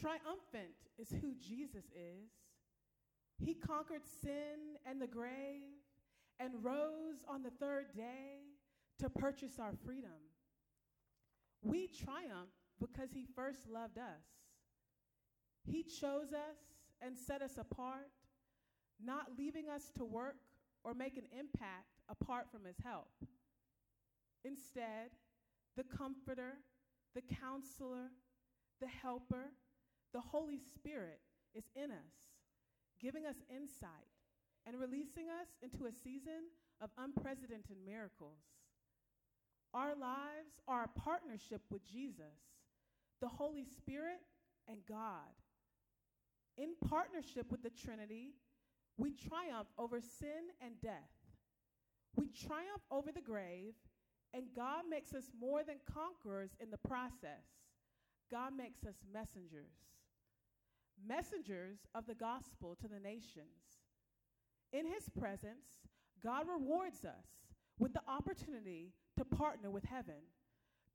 Triumphant is who Jesus is. He conquered sin and the grave and rose on the third day to purchase our freedom. We triumph because he first loved us. He chose us and set us apart, not leaving us to work or make an impact apart from his help. Instead, the comforter, the counselor, the helper, the Holy Spirit is in us, giving us insight and releasing us into a season of unprecedented miracles. Our lives are a partnership with Jesus, the Holy Spirit, and God. In partnership with the Trinity, we triumph over sin and death. We triumph over the grave, and God makes us more than conquerors in the process. God makes us messengers, messengers of the gospel to the nations. In his presence, God rewards us with the opportunity to partner with heaven,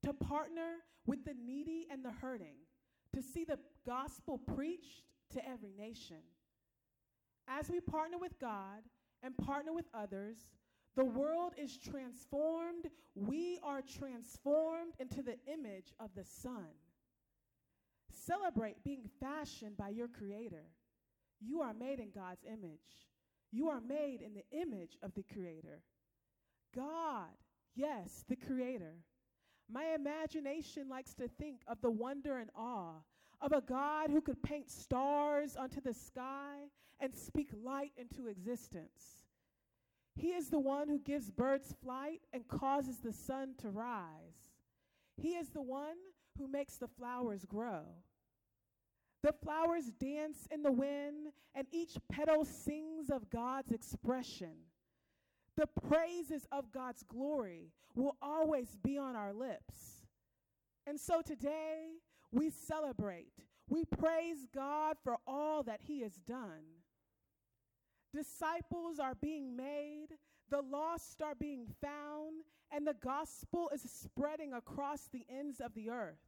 to partner with the needy and the hurting, to see the gospel preached to every nation. As we partner with God and partner with others, the world is transformed. We are transformed into the image of the Son. Celebrate being fashioned by your Creator. You are made in God's image. You are made in the image of the Creator. God, yes, the Creator. My imagination likes to think of the wonder and awe of a God who could paint stars onto the sky and speak light into existence. He is the one who gives birds flight and causes the sun to rise. He is the one who makes the flowers grow. The flowers dance in the wind, and each petal sings of God's expression. The praises of God's glory will always be on our lips. And so today, we celebrate, we praise God for all that He has done. Disciples are being made, the lost are being found, and the gospel is spreading across the ends of the earth.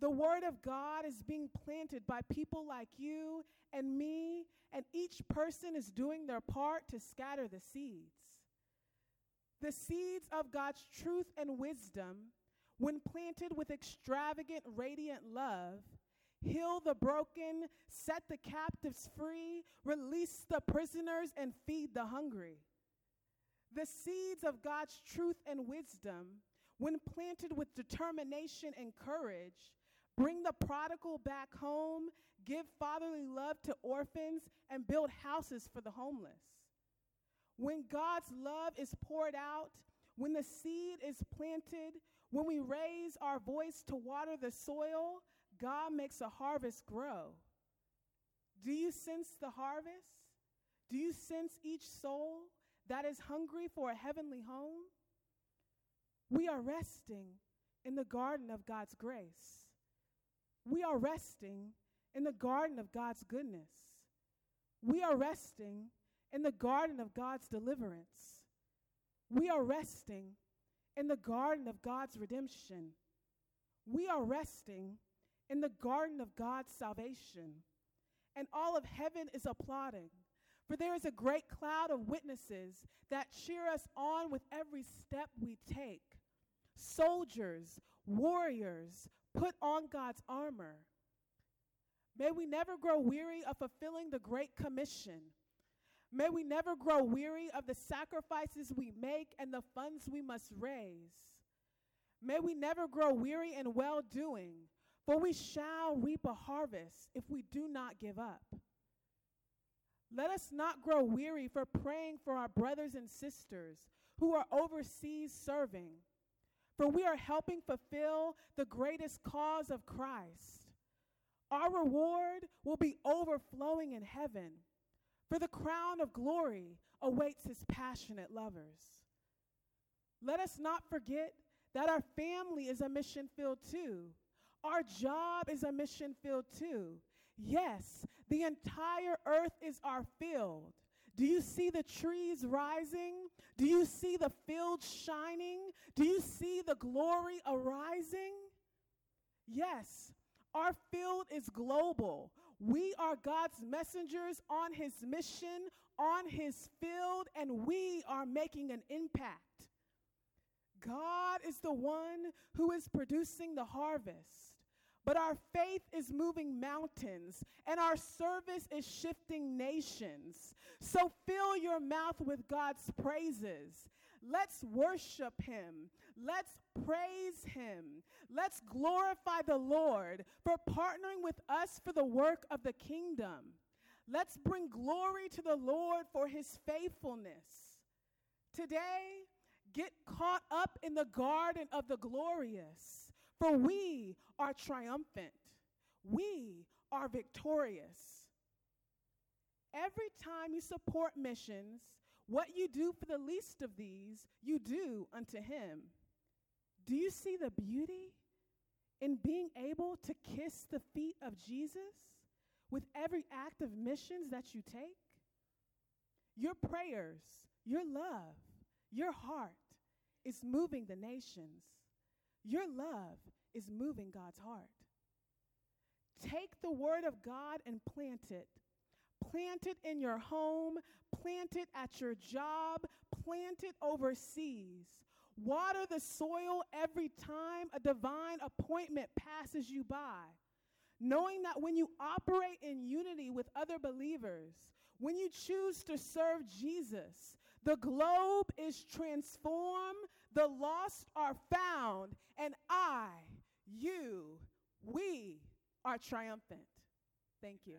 The word of God is being planted by people like you and me, and each person is doing their part to scatter the seeds. The seeds of God's truth and wisdom, when planted with extravagant, radiant love, heal the broken, set the captives free, release the prisoners, and feed the hungry. The seeds of God's truth and wisdom, when planted with determination and courage, bring the prodigal back home, give fatherly love to orphans, and build houses for the homeless. When God's love is poured out, when the seed is planted, when we raise our voice to water the soil, God makes a harvest grow. Do you sense the harvest? Do you sense each soul that is hungry for a heavenly home? We are resting in the garden of God's grace. We are resting in the garden of God's goodness. We are resting in the garden of God's deliverance. We are resting in the garden of God's redemption. We are resting in the garden of God's salvation. And all of heaven is applauding. For there is a great cloud of witnesses that cheer us on with every step we take. Soldiers, warriors, put on God's armor. May we never grow weary of fulfilling the Great Commission. May we never grow weary of the sacrifices we make and the funds we must raise. May we never grow weary in well doing, for we shall reap a harvest if we do not give up. Let us not grow weary for praying for our brothers and sisters who are overseas serving, for we are helping fulfill the greatest cause of Christ. Our reward will be overflowing in heaven, for the crown of glory awaits his passionate lovers. Let us not forget that our family is a mission field too our job is a mission field too. Yes, the entire earth is our field. Do you see the trees rising? Do you see the field shining? Do you see the glory arising? Yes, Our field is global. We are God's messengers on his mission, on his field, and we are making an impact. God is the one who is producing the harvest. But our faith is moving mountains and our service is shifting nations. So fill your mouth with God's praises. Let's worship Him. Let's praise Him. Let's glorify the Lord for partnering with us for the work of the kingdom. Let's bring glory to the Lord for His faithfulness. Today, get caught up in the garden of the glorious for we are triumphant. We are victorious. Every time you support missions, what you do for the least of these, you do unto him. Do you see the beauty in being able to kiss the feet of Jesus with every act of missions that you take? Your prayers, your love, your heart is moving the nations. Your love is moving God's heart. Take the word of God and plant it. Plant it in your home, plant it at your job, plant it overseas. Water the soil every time a divine appointment passes you by. Knowing that when you operate in unity with other believers, when you choose to serve Jesus, the globe is transformed, the lost are found, and I, you, we are triumphant. Thank you.